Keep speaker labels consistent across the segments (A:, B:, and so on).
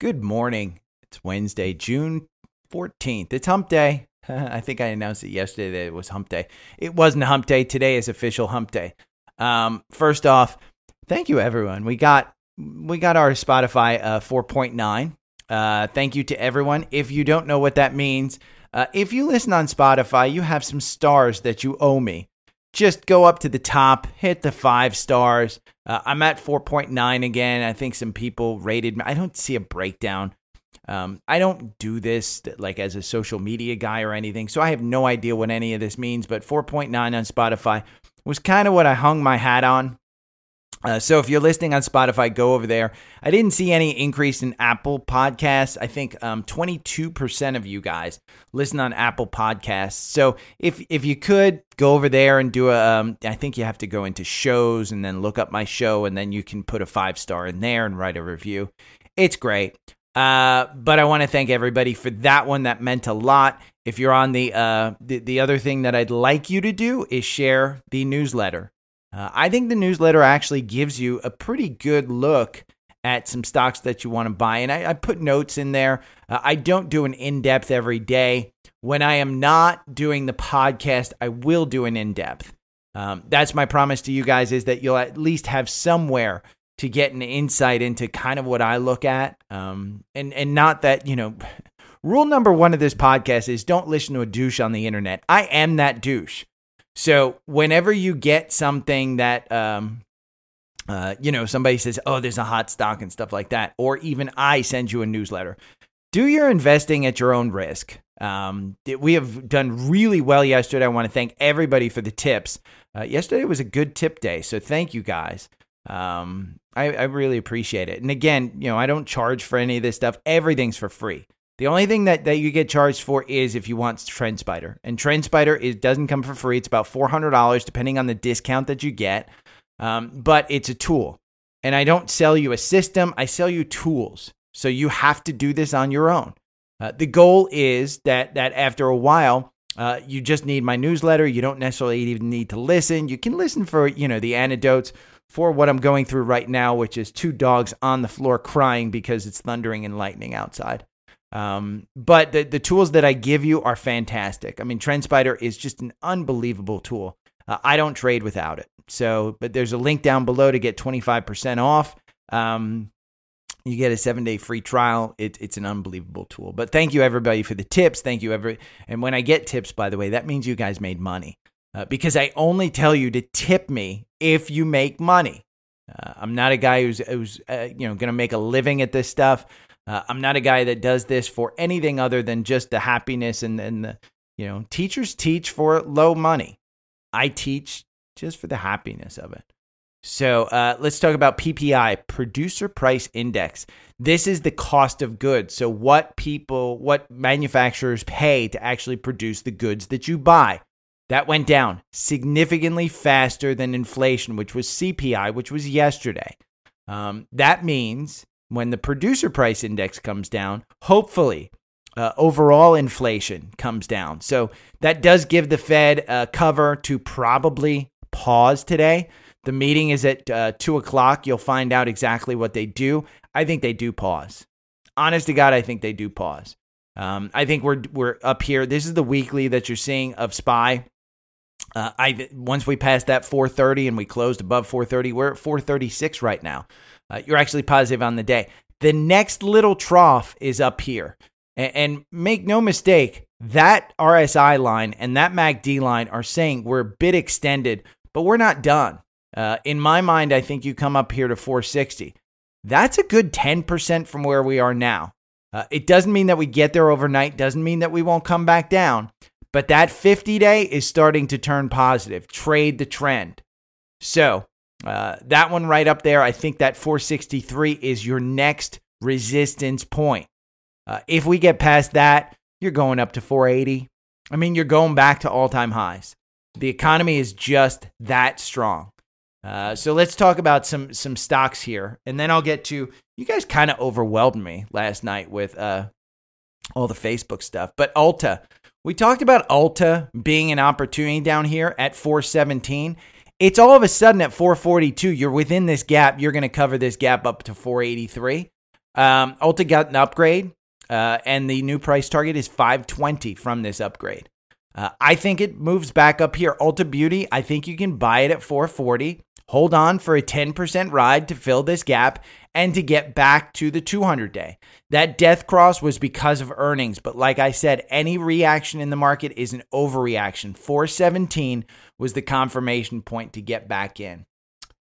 A: Good morning. It's Wednesday, June 14th. It's hump day. I think I announced it yesterday that it was hump day. It wasn't hump day. Today is official hump day. Um, first off, thank you everyone. We got we got our Spotify uh, 4.9. Uh, thank you to everyone. If you don't know what that means, uh, if you listen on Spotify, you have some stars that you owe me. Just go up to the top, hit the five stars. Uh, I'm at 4.9 again. I think some people rated me. I don't see a breakdown. Um, I don't do this like as a social media guy or anything, so I have no idea what any of this means. But 4.9 on Spotify was kind of what I hung my hat on. Uh, so if you're listening on Spotify, go over there. I didn't see any increase in Apple Podcasts. I think um, 22% of you guys listen on Apple Podcasts. So if if you could go over there and do a, um, I think you have to go into shows and then look up my show, and then you can put a five star in there and write a review. It's great. Uh, but I want to thank everybody for that one. That meant a lot. If you're on the, uh, the the other thing that I'd like you to do is share the newsletter. Uh, I think the newsletter actually gives you a pretty good look at some stocks that you want to buy. And I, I put notes in there. Uh, I don't do an in depth every day. When I am not doing the podcast, I will do an in depth. Um, that's my promise to you guys is that you'll at least have somewhere to get an insight into kind of what I look at. Um, and, and not that, you know, rule number one of this podcast is don't listen to a douche on the internet. I am that douche. So whenever you get something that, um, uh, you know, somebody says, oh, there's a hot stock and stuff like that, or even I send you a newsletter, do your investing at your own risk. Um, we have done really well yesterday. I want to thank everybody for the tips. Uh, yesterday was a good tip day, so thank you guys. Um, I, I really appreciate it. And again, you know, I don't charge for any of this stuff. Everything's for free. The only thing that, that you get charged for is if you want TrendSpider. And TrendSpider it doesn't come for free. It's about $400 depending on the discount that you get. Um, but it's a tool. And I don't sell you a system, I sell you tools. So you have to do this on your own. Uh, the goal is that that after a while, uh, you just need my newsletter. You don't necessarily even need to listen. You can listen for you know the anecdotes for what I'm going through right now, which is two dogs on the floor crying because it's thundering and lightning outside. Um, but the, the tools that I give you are fantastic. I mean, TrendSpider is just an unbelievable tool. Uh, I don't trade without it. So, but there's a link down below to get 25% off. Um, you get a seven day free trial. It, it's an unbelievable tool. But thank you everybody for the tips. Thank you every. And when I get tips, by the way, that means you guys made money uh, because I only tell you to tip me if you make money. Uh, I'm not a guy who's who's uh, you know going to make a living at this stuff. Uh, I'm not a guy that does this for anything other than just the happiness and, and the, you know, teachers teach for low money. I teach just for the happiness of it. So uh, let's talk about PPI, Producer Price Index. This is the cost of goods. So, what people, what manufacturers pay to actually produce the goods that you buy. That went down significantly faster than inflation, which was CPI, which was yesterday. Um, that means when the producer price index comes down, hopefully uh, overall inflation comes down. So that does give the Fed a cover to probably pause today. The meeting is at uh, two o'clock. You'll find out exactly what they do. I think they do pause. Honest to God, I think they do pause. Um, I think we're we're up here. This is the weekly that you're seeing of SPY. Uh, I once we passed that 430 and we closed above 430, we're at 436 right now uh, you're actually positive on the day. The next little trough is up here. And, and make no mistake, that RSI line and that MACD line are saying we're a bit extended, but we're not done. Uh, in my mind, I think you come up here to 460. That's a good 10% from where we are now. Uh, it doesn't mean that we get there overnight, doesn't mean that we won't come back down, but that 50 day is starting to turn positive. Trade the trend. So uh, that one right up there, I think that 463 is your next resistance point. Uh, if we get past that, you're going up to 480. I mean, you're going back to all time highs. The economy is just that strong. Uh, so let's talk about some some stocks here, and then I'll get to. You guys kind of overwhelmed me last night with uh, all the Facebook stuff, but Ulta. We talked about Ulta being an opportunity down here at 417 it's all of a sudden at 442, you're within this gap. You're going to cover this gap up to 483. Um, Ulta got an upgrade, uh, and the new price target is 520 from this upgrade. Uh, I think it moves back up here. Ulta Beauty, I think you can buy it at 440. Hold on for a 10% ride to fill this gap and to get back to the 200 day. That death cross was because of earnings, but like I said, any reaction in the market is an overreaction. 417 was the confirmation point to get back in.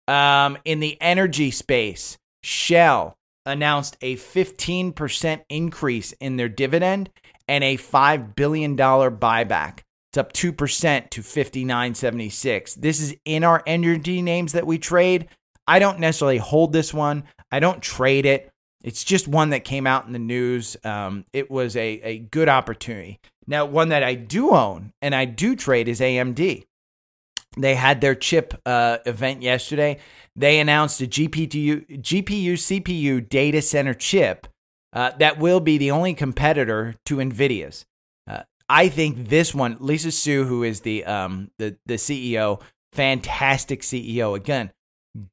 A: Um, in the energy space, Shell announced a 15% increase in their dividend and a $5 billion buyback. It's up 2% to 59.76. This is in our energy names that we trade. I don't necessarily hold this one. I don't trade it. It's just one that came out in the news. Um, it was a, a good opportunity. Now, one that I do own and I do trade is AMD. They had their chip uh, event yesterday. They announced a GPU, GPU CPU data center chip uh, that will be the only competitor to NVIDIA's. I think this one, Lisa Su, who is the um the the CEO, fantastic CEO. Again,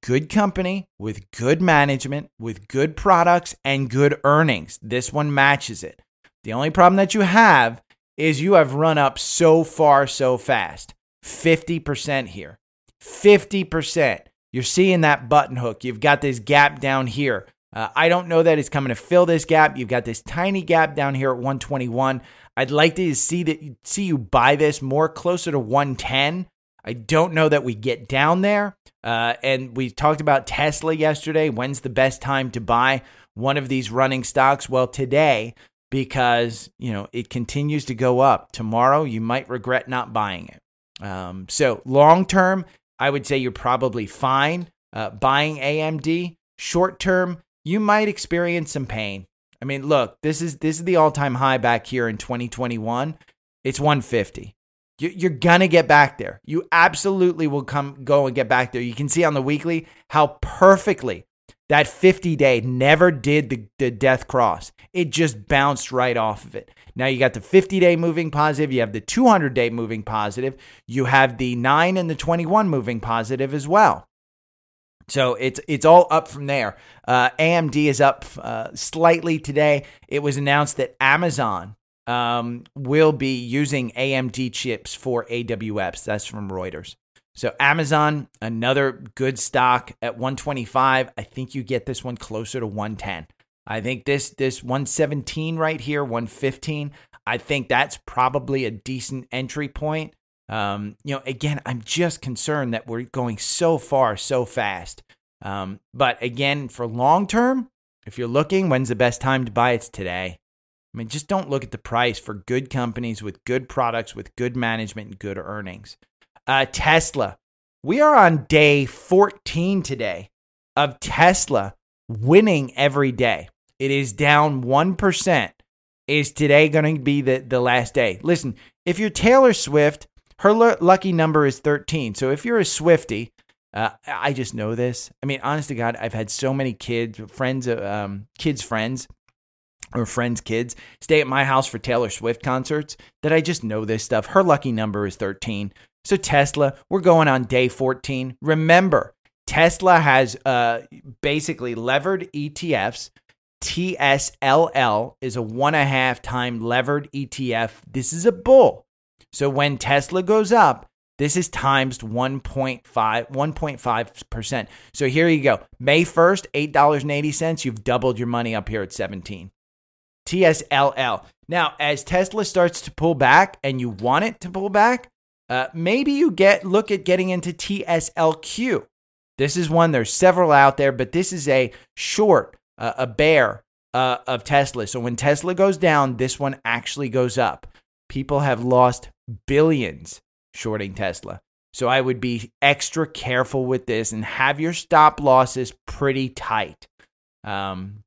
A: good company with good management, with good products and good earnings. This one matches it. The only problem that you have is you have run up so far so fast. 50% here. 50%. You're seeing that button hook. You've got this gap down here. Uh, I don't know that it's coming to fill this gap. You've got this tiny gap down here at 121. I'd like to see that see you buy this more closer to 110. I don't know that we get down there. Uh, and we talked about Tesla yesterday. When's the best time to buy one of these running stocks? Well, today, because you know it continues to go up. Tomorrow, you might regret not buying it. Um, so long term, I would say you're probably fine uh, buying AMD. Short term, you might experience some pain. I mean, look, this is this is the all-time high back here in 2021. It's 150. You're gonna get back there. You absolutely will come go and get back there. You can see on the weekly how perfectly that 50 day never did the, the death cross. It just bounced right off of it. Now you got the 50 day moving positive, you have the 200 day moving positive, you have the 9 and the 21 moving positive as well. So it's it's all up from there. Uh, AMD is up uh, slightly today. It was announced that Amazon um, will be using AMD chips for AWS. That's from Reuters. So Amazon, another good stock at 125. I think you get this one closer to 110. I think this this 117 right here, 115. I think that's probably a decent entry point. Um, you know, again, I'm just concerned that we're going so far so fast. Um, but again, for long term, if you're looking, when's the best time to buy? It's today. I mean, just don't look at the price for good companies with good products, with good management, and good earnings. Uh, Tesla. We are on day 14 today of Tesla winning every day. It is down 1%. Is today going to be the, the last day? Listen, if you're Taylor Swift, her l- lucky number is 13. So if you're a Swifty, uh, I just know this. I mean, honest to God, I've had so many kids, friends, um, kids' friends, or friends' kids stay at my house for Taylor Swift concerts that I just know this stuff. Her lucky number is 13. So Tesla, we're going on day 14. Remember, Tesla has uh, basically levered ETFs. TSLL is a one and a half time levered ETF. This is a bull. So when Tesla goes up, this is times 1.5 1.5%. So here you go. May 1st, $8.80, you've doubled your money up here at 17. TSLL. Now, as Tesla starts to pull back and you want it to pull back, uh, maybe you get look at getting into TSLQ. This is one. There's several out there, but this is a short, uh, a bear uh, of Tesla. So when Tesla goes down, this one actually goes up. People have lost billions shorting Tesla. So I would be extra careful with this and have your stop losses pretty tight um,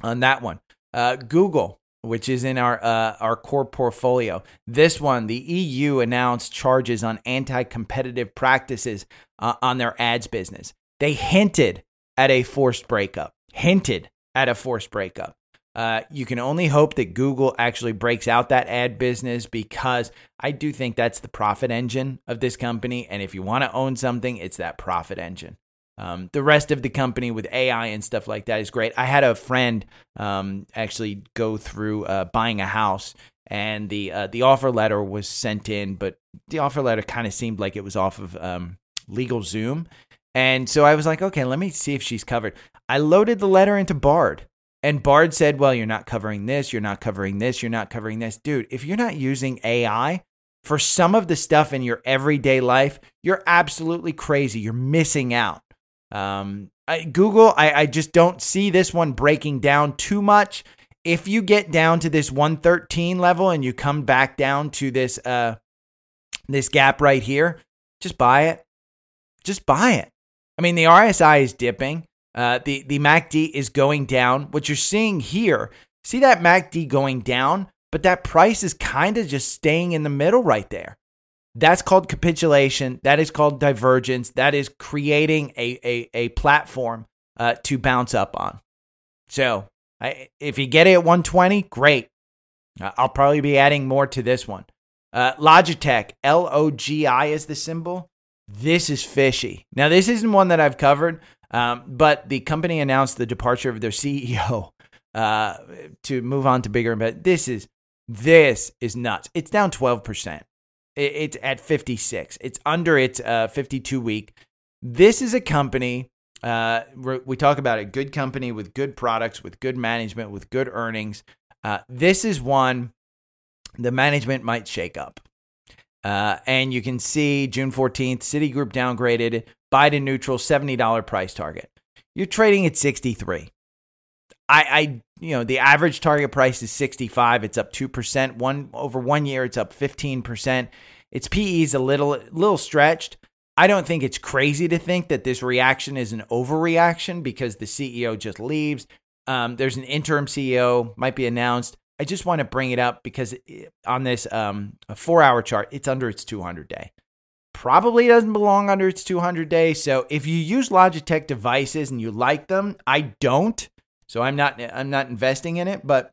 A: on that one. Uh, Google, which is in our uh, our core portfolio. This one, the EU announced charges on anti-competitive practices uh, on their ads business. They hinted at a forced breakup. Hinted at a forced breakup. Uh, you can only hope that Google actually breaks out that ad business because I do think that's the profit engine of this company. And if you want to own something, it's that profit engine. Um, the rest of the company with AI and stuff like that is great. I had a friend um, actually go through uh, buying a house, and the uh, the offer letter was sent in, but the offer letter kind of seemed like it was off of um, LegalZoom, and so I was like, okay, let me see if she's covered. I loaded the letter into Bard, and Bard said, well, you're not covering this, you're not covering this, you're not covering this, dude. If you're not using AI for some of the stuff in your everyday life, you're absolutely crazy. You're missing out. Um, I, Google, I, I just don't see this one breaking down too much. If you get down to this 113 level and you come back down to this uh this gap right here, just buy it. Just buy it. I mean, the RSI is dipping. Uh, the the MACD is going down. What you're seeing here, see that MACD going down, but that price is kind of just staying in the middle right there. That's called capitulation. That is called divergence. That is creating a, a, a platform uh, to bounce up on. So I, if you get it at 120, great. I'll probably be adding more to this one. Uh, Logitech, L O G I is the symbol. This is fishy. Now, this isn't one that I've covered, um, but the company announced the departure of their CEO uh, to move on to bigger. But this is this is nuts. It's down 12%. It's at 56. It's under its uh, 52 week. This is a company. Uh, we talk about a good company with good products, with good management, with good earnings. Uh, this is one the management might shake up. Uh, and you can see June 14th, Citigroup downgraded, Biden neutral, $70 price target. You're trading at 63. I, I, you know, the average target price is 65. It's up 2%. One over one year, it's up 15%. Its PE is a little, little stretched. I don't think it's crazy to think that this reaction is an overreaction because the CEO just leaves. Um, there's an interim CEO, might be announced. I just want to bring it up because on this um, four hour chart, it's under its 200 day. Probably doesn't belong under its 200 day. So if you use Logitech devices and you like them, I don't. So I'm not I'm not investing in it, but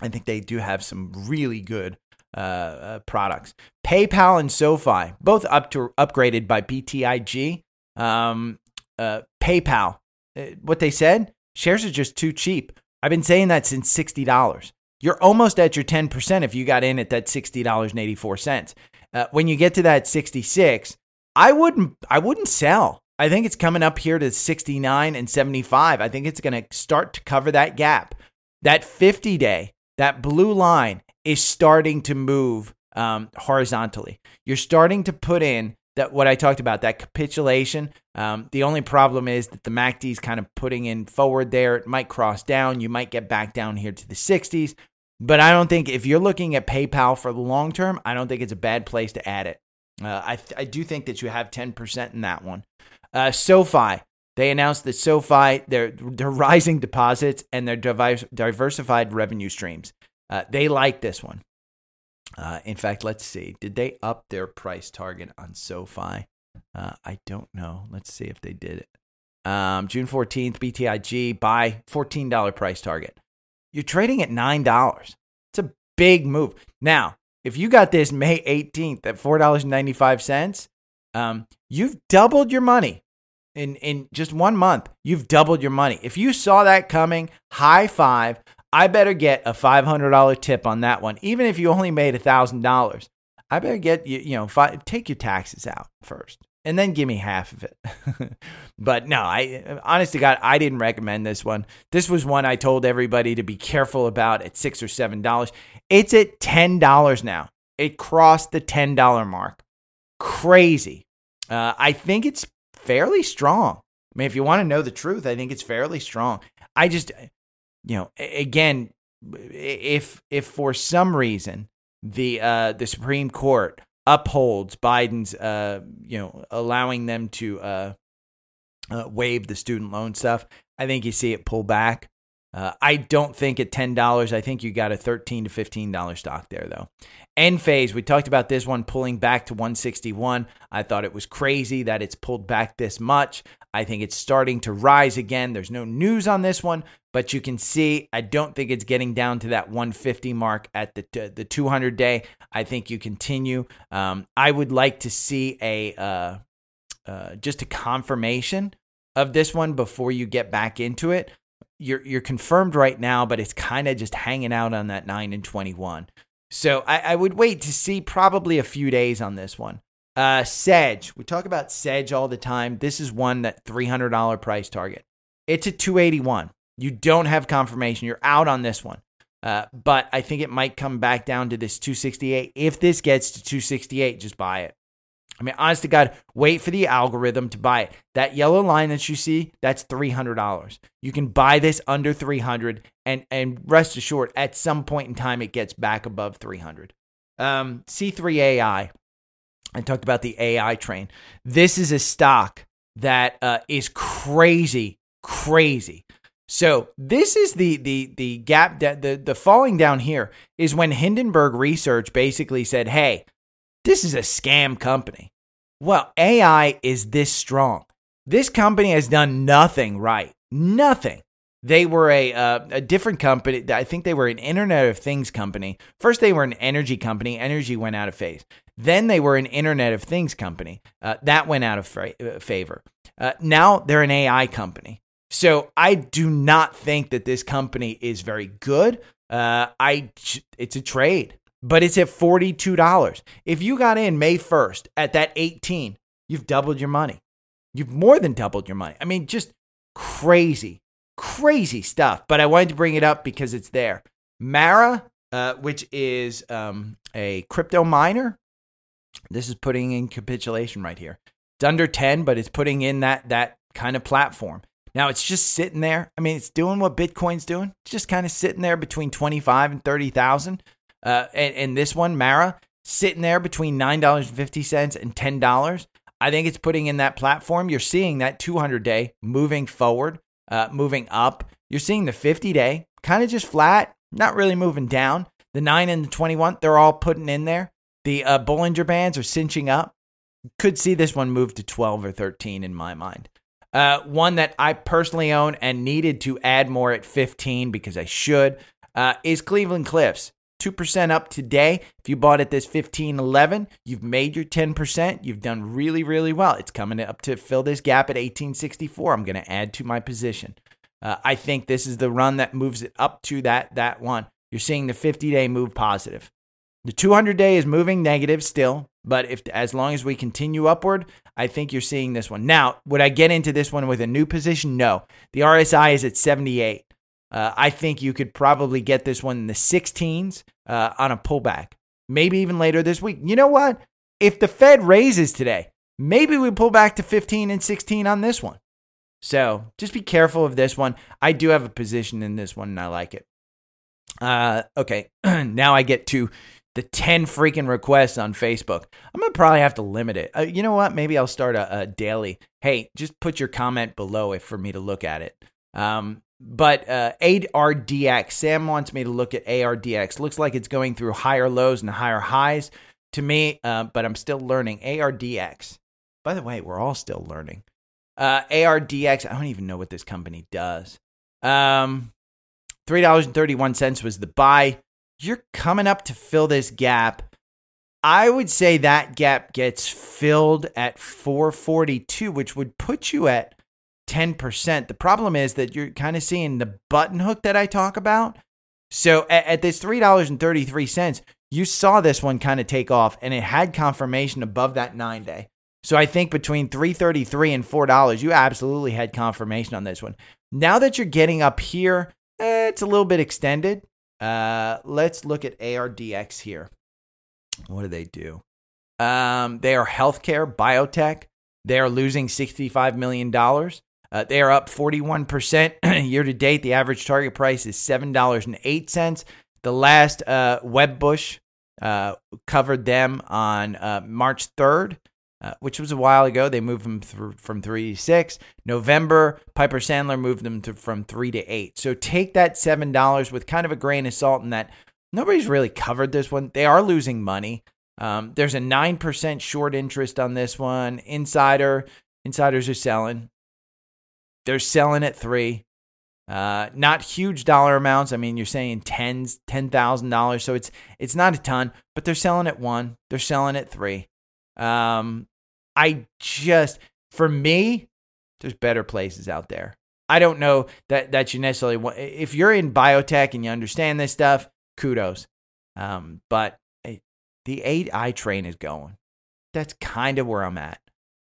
A: I think they do have some really good uh, uh, products. PayPal and SoFi both up to upgraded by BTIG. Um, uh, PayPal, uh, what they said, shares are just too cheap. I've been saying that since sixty dollars. You're almost at your ten percent if you got in at that sixty dollars and eighty four cents. Uh, when you get to that sixty six, I wouldn't I wouldn't sell. I think it's coming up here to 69 and 75. I think it's going to start to cover that gap. That 50 day, that blue line is starting to move um, horizontally. You're starting to put in that what I talked about, that capitulation. Um, the only problem is that the MACD is kind of putting in forward there. It might cross down. You might get back down here to the 60s. But I don't think if you're looking at PayPal for the long term, I don't think it's a bad place to add it. Uh, I, I do think that you have 10% in that one. Uh, SoFi, they announced that SoFi, they're, they're rising deposits and their diversified revenue streams. Uh, they like this one. Uh, in fact, let's see. Did they up their price target on SoFi? Uh, I don't know. Let's see if they did it. Um, June 14th, BTIG, buy $14 price target. You're trading at $9. It's a big move. Now, if you got this May 18th at $4.95, um, you've doubled your money in in just one month, you've doubled your money. If you saw that coming, high five. I better get a $500 tip on that one, even if you only made $1,000. I better get you, you know, five, take your taxes out first and then give me half of it. but no, I honest to God, I didn't recommend this one. This was one I told everybody to be careful about at six or seven dollars. It's at ten dollars now. It crossed the ten dollar mark. Crazy. Uh, I think it's fairly strong. I mean, if you want to know the truth, I think it's fairly strong. I just, you know, again, if if for some reason the uh, the Supreme Court upholds Biden's, uh, you know, allowing them to uh, uh, waive the student loan stuff, I think you see it pull back. Uh, I don't think at ten dollars. I think you got a thirteen to fifteen dollar stock there though. Enphase, we talked about this one pulling back to 161. I thought it was crazy that it's pulled back this much. I think it's starting to rise again. There's no news on this one, but you can see I don't think it's getting down to that 150 mark at the the 200 day. I think you continue. Um, I would like to see a uh, uh, just a confirmation of this one before you get back into it. You're you're confirmed right now, but it's kind of just hanging out on that nine and twenty one. So I, I, would wait to see probably a few days on this one. Uh, Sedge, we talk about Sedge all the time. This is one that three hundred dollar price target. It's a two eighty one. You don't have confirmation. You're out on this one. Uh, but I think it might come back down to this 268. If this gets to 268, just buy it. I mean, honest to God, wait for the algorithm to buy it. That yellow line that you see, that's $300. You can buy this under 300 and and rest assured at some point in time it gets back above 300. Um, C3 AI. I talked about the AI train. This is a stock that uh, is crazy, crazy. So this is the the the gap that the the falling down here is when Hindenburg Research basically said, "Hey, this is a scam company. Well, AI is this strong. This company has done nothing right. Nothing. They were a uh, a different company. I think they were an Internet of Things company. First, they were an energy company. Energy went out of phase. Then they were an Internet of Things company. Uh, that went out of fra- uh, favor. Uh, now they're an AI company. So I do not think that this company is very good. Uh, I it's a trade but it's at $42. If you got in May 1st at that 18, you've doubled your money. You've more than doubled your money. I mean, just crazy, crazy stuff. But I wanted to bring it up because it's there. Mara, uh, which is um, a crypto miner, this is putting in capitulation right here. It's under 10, but it's putting in that that kind of platform. Now it's just sitting there. I mean, it's doing what Bitcoin's doing. It's just kind of sitting there between 25 and 30,000. Uh, and, and this one, Mara, sitting there between $9.50 and $10. I think it's putting in that platform. You're seeing that 200 day moving forward, uh, moving up. You're seeing the 50 day kind of just flat, not really moving down. The 9 and the 21, they're all putting in there. The uh, Bollinger Bands are cinching up. Could see this one move to 12 or 13 in my mind. Uh, one that I personally own and needed to add more at 15 because I should uh, is Cleveland Cliffs. 2% up today. If you bought at this 1511, you've made your 10%. You've done really, really well. It's coming up to fill this gap at 1864. I'm going to add to my position. Uh, I think this is the run that moves it up to that that one. You're seeing the 50 day move positive. The 200 day is moving negative still, but if as long as we continue upward, I think you're seeing this one. Now, would I get into this one with a new position? No. The RSI is at 78. Uh, I think you could probably get this one in the 16s uh, on a pullback, maybe even later this week. You know what? If the Fed raises today, maybe we pull back to 15 and 16 on this one. So just be careful of this one. I do have a position in this one and I like it. Uh, okay, now I get to the 10 freaking requests on Facebook. I'm going to probably have to limit it. Uh, you know what? Maybe I'll start a, a, daily. Hey, just put your comment below it for me to look at it. Um, but uh, ARDX, Sam wants me to look at ARDX. Looks like it's going through higher lows and higher highs to me, uh, but I'm still learning. ARDX. By the way, we're all still learning. Uh, ARDX, I don't even know what this company does. Um, $3.31 was the buy. You're coming up to fill this gap. I would say that gap gets filled at 442, which would put you at 10%. The problem is that you're kind of seeing the button hook that I talk about. So at, at this $3.33, you saw this one kind of take off and it had confirmation above that nine day. So I think between 333 and $4, you absolutely had confirmation on this one. Now that you're getting up here, eh, it's a little bit extended. Uh, let's look at ARDX here. What do they do? Um, they are healthcare, biotech. They are losing $65 million. Uh, they are up 41% year to date. The average target price is $7.08. The last uh, Wedbush uh, covered them on uh, March 3rd, uh, which was a while ago. They moved them th- from 3 to 6. November, Piper Sandler moved them to, from 3 to 8. So take that $7 with kind of a grain of salt in that nobody's really covered this one. They are losing money. Um, there's a 9% short interest on this one. Insider, insiders are selling. They're selling at three. Uh, not huge dollar amounts. I mean, you're saying tens, ten thousand dollars, so it's it's not a ton, but they're selling at one. They're selling at three. Um, I just for me, there's better places out there. I don't know that that you necessarily want. If you're in biotech and you understand this stuff, kudos. Um, but the AI train is going. That's kind of where I'm at.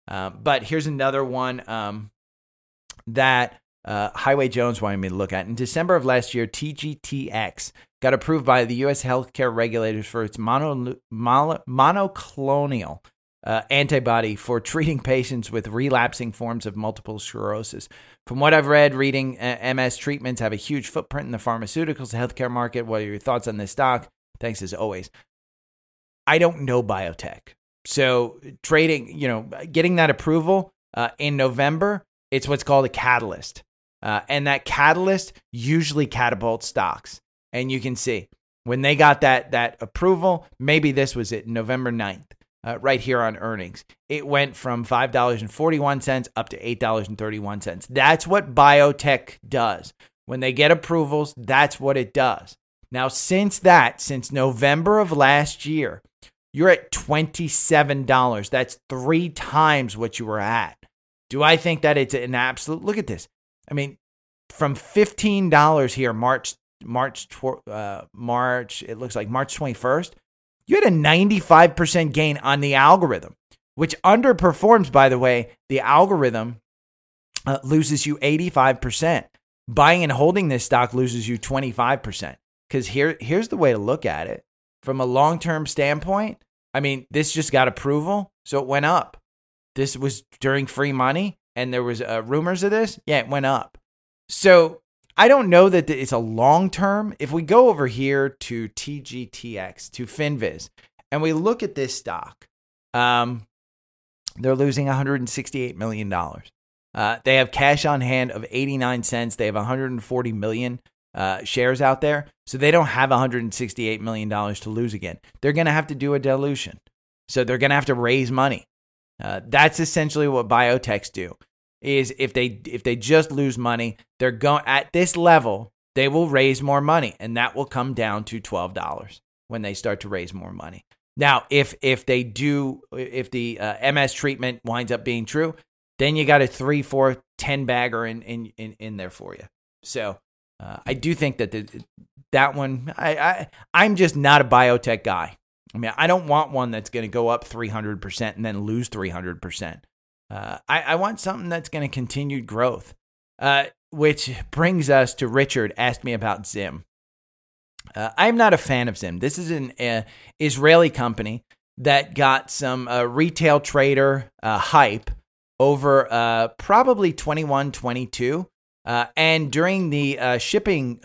A: Uh, but here's another one um, that uh, Highway Jones wanted me to look at. In December of last year, TGTX got approved by the U.S. healthcare regulators for its mono, mono, monoclonal uh, antibody for treating patients with relapsing forms of multiple sclerosis. From what I've read, reading uh, MS treatments have a huge footprint in the pharmaceuticals, healthcare market. What are your thoughts on this stock? Thanks as always. I don't know biotech. So trading, you know, getting that approval uh, in November, it's what's called a catalyst. Uh, and that catalyst usually catapults stocks. And you can see when they got that that approval, maybe this was it, November 9th, uh, right here on earnings. It went from $5.41 up to $8.31. That's what biotech does. When they get approvals, that's what it does. Now, since that, since November of last year, you're at $27. That's three times what you were at. Do I think that it's an absolute look at this? I mean, from $15 here, March, March, uh, March, it looks like March 21st, you had a 95% gain on the algorithm, which underperforms, by the way. The algorithm uh, loses you 85%. Buying and holding this stock loses you 25%. Because here, here's the way to look at it from a long term standpoint, I mean, this just got approval, so it went up. This was during free money, and there was uh, rumors of this. Yeah, it went up. So I don't know that it's a long term. If we go over here to TGTX to Finviz, and we look at this stock, um, they're losing 168 million dollars. Uh, they have cash on hand of 89 cents. They have 140 million uh, shares out there. So they don't have $168 million to lose again. They're going to have to do a dilution. So they're going to have to raise money. Uh, that's essentially what biotechs do. Is if they if they just lose money, they're going at this level, they will raise more money, and that will come down to twelve dollars when they start to raise more money. Now, if if they do, if the uh, MS treatment winds up being true, then you got a three, four, ten bagger in in in, in there for you. So uh, I do think that the, that one, I, I, I'm just not a biotech guy. I mean, I don't want one that's going to go up 300% and then lose 300%. Uh, I, I want something that's going to continue growth, uh, which brings us to Richard asked me about Zim. Uh, I'm not a fan of Zim. This is an uh, Israeli company that got some uh, retail trader uh, hype over probably 21, 22. Uh, and during the shipping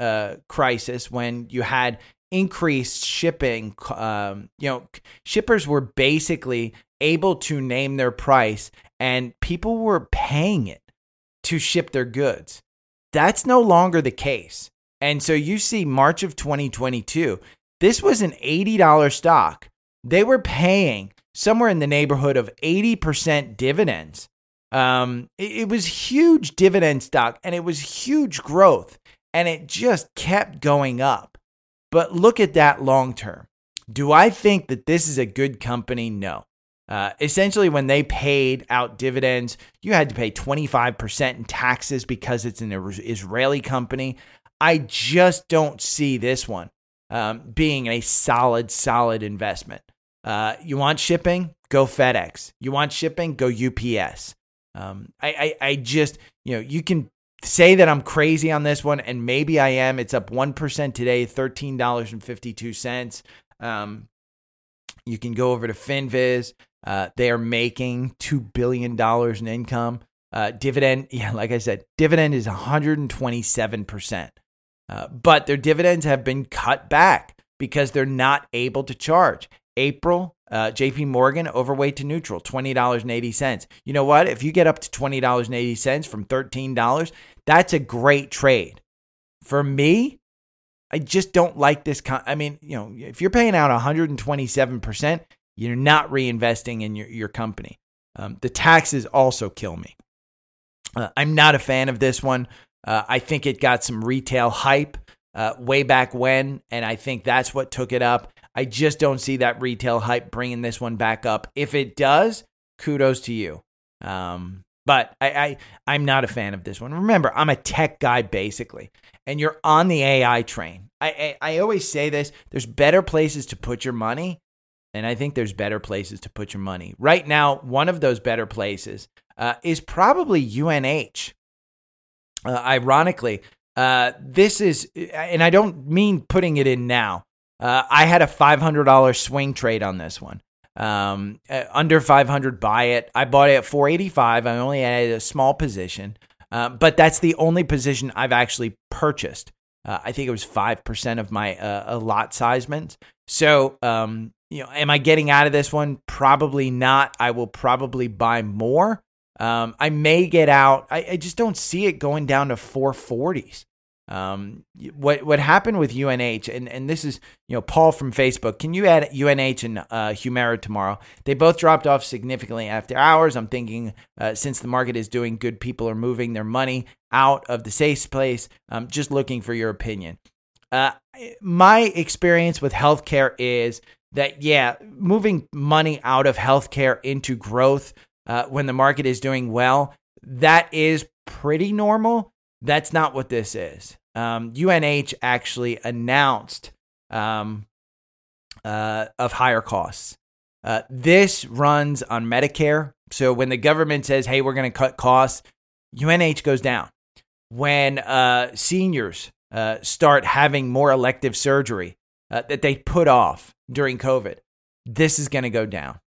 A: crisis, when you had increased shipping, um, you know, shippers were basically able to name their price and people were paying it to ship their goods. That's no longer the case. And so you see, March of 2022, this was an $80 stock. They were paying somewhere in the neighborhood of 80% dividends um, it, it was huge dividend stock and it was huge growth and it just kept going up. But look at that long term. Do I think that this is a good company? No. Uh, essentially, when they paid out dividends, you had to pay 25% in taxes because it's an Israeli company. I just don't see this one um, being a solid, solid investment. Uh, you want shipping? Go FedEx. You want shipping? Go UPS. Um, I, I, I just, you know, you can say that I'm crazy on this one, and maybe I am. It's up 1% today, $13.52. Um, you can go over to FinViz. Uh, they are making $2 billion in income. Uh, dividend, yeah, like I said, dividend is 127%. Uh, but their dividends have been cut back because they're not able to charge. April, uh, JP Morgan, overweight to neutral, $20.80. You know what? If you get up to $20.80 from $13, that's a great trade. For me, I just don't like this. Con- I mean, you know, if you're paying out 127%, you're not reinvesting in your, your company. Um, the taxes also kill me. Uh, I'm not a fan of this one. Uh, I think it got some retail hype uh, way back when, and I think that's what took it up. I just don't see that retail hype bringing this one back up. If it does, kudos to you. Um, But I, I I'm not a fan of this one. Remember, I'm a tech guy basically, and you're on the AI train. I, I I always say this: there's better places to put your money, and I think there's better places to put your money. Right now, one of those better places uh, is probably UNH. Uh, ironically, uh, this is, and I don't mean putting it in now. Uh, I had a $500 swing trade on this one. Um, uh, under 500, buy it. I bought it at 485. I only had a small position, uh, but that's the only position I've actually purchased. Uh, I think it was 5% of my uh, lot sizement. So, um, you know, am I getting out of this one? Probably not. I will probably buy more. Um, I may get out. I, I, just don't see it going down to 440s. Um, what what happened with UNH and and this is you know Paul from Facebook. Can you add UNH and uh, Humana tomorrow? They both dropped off significantly after hours. I'm thinking uh, since the market is doing good, people are moving their money out of the safe place. I'm just looking for your opinion. Uh, my experience with healthcare is that yeah, moving money out of healthcare into growth uh, when the market is doing well, that is pretty normal. That's not what this is. Um, UNH actually announced um, uh, of higher costs. Uh, this runs on Medicare. So when the government says, hey, we're going to cut costs, UNH goes down. When uh, seniors uh, start having more elective surgery uh, that they put off during COVID, this is going to go down.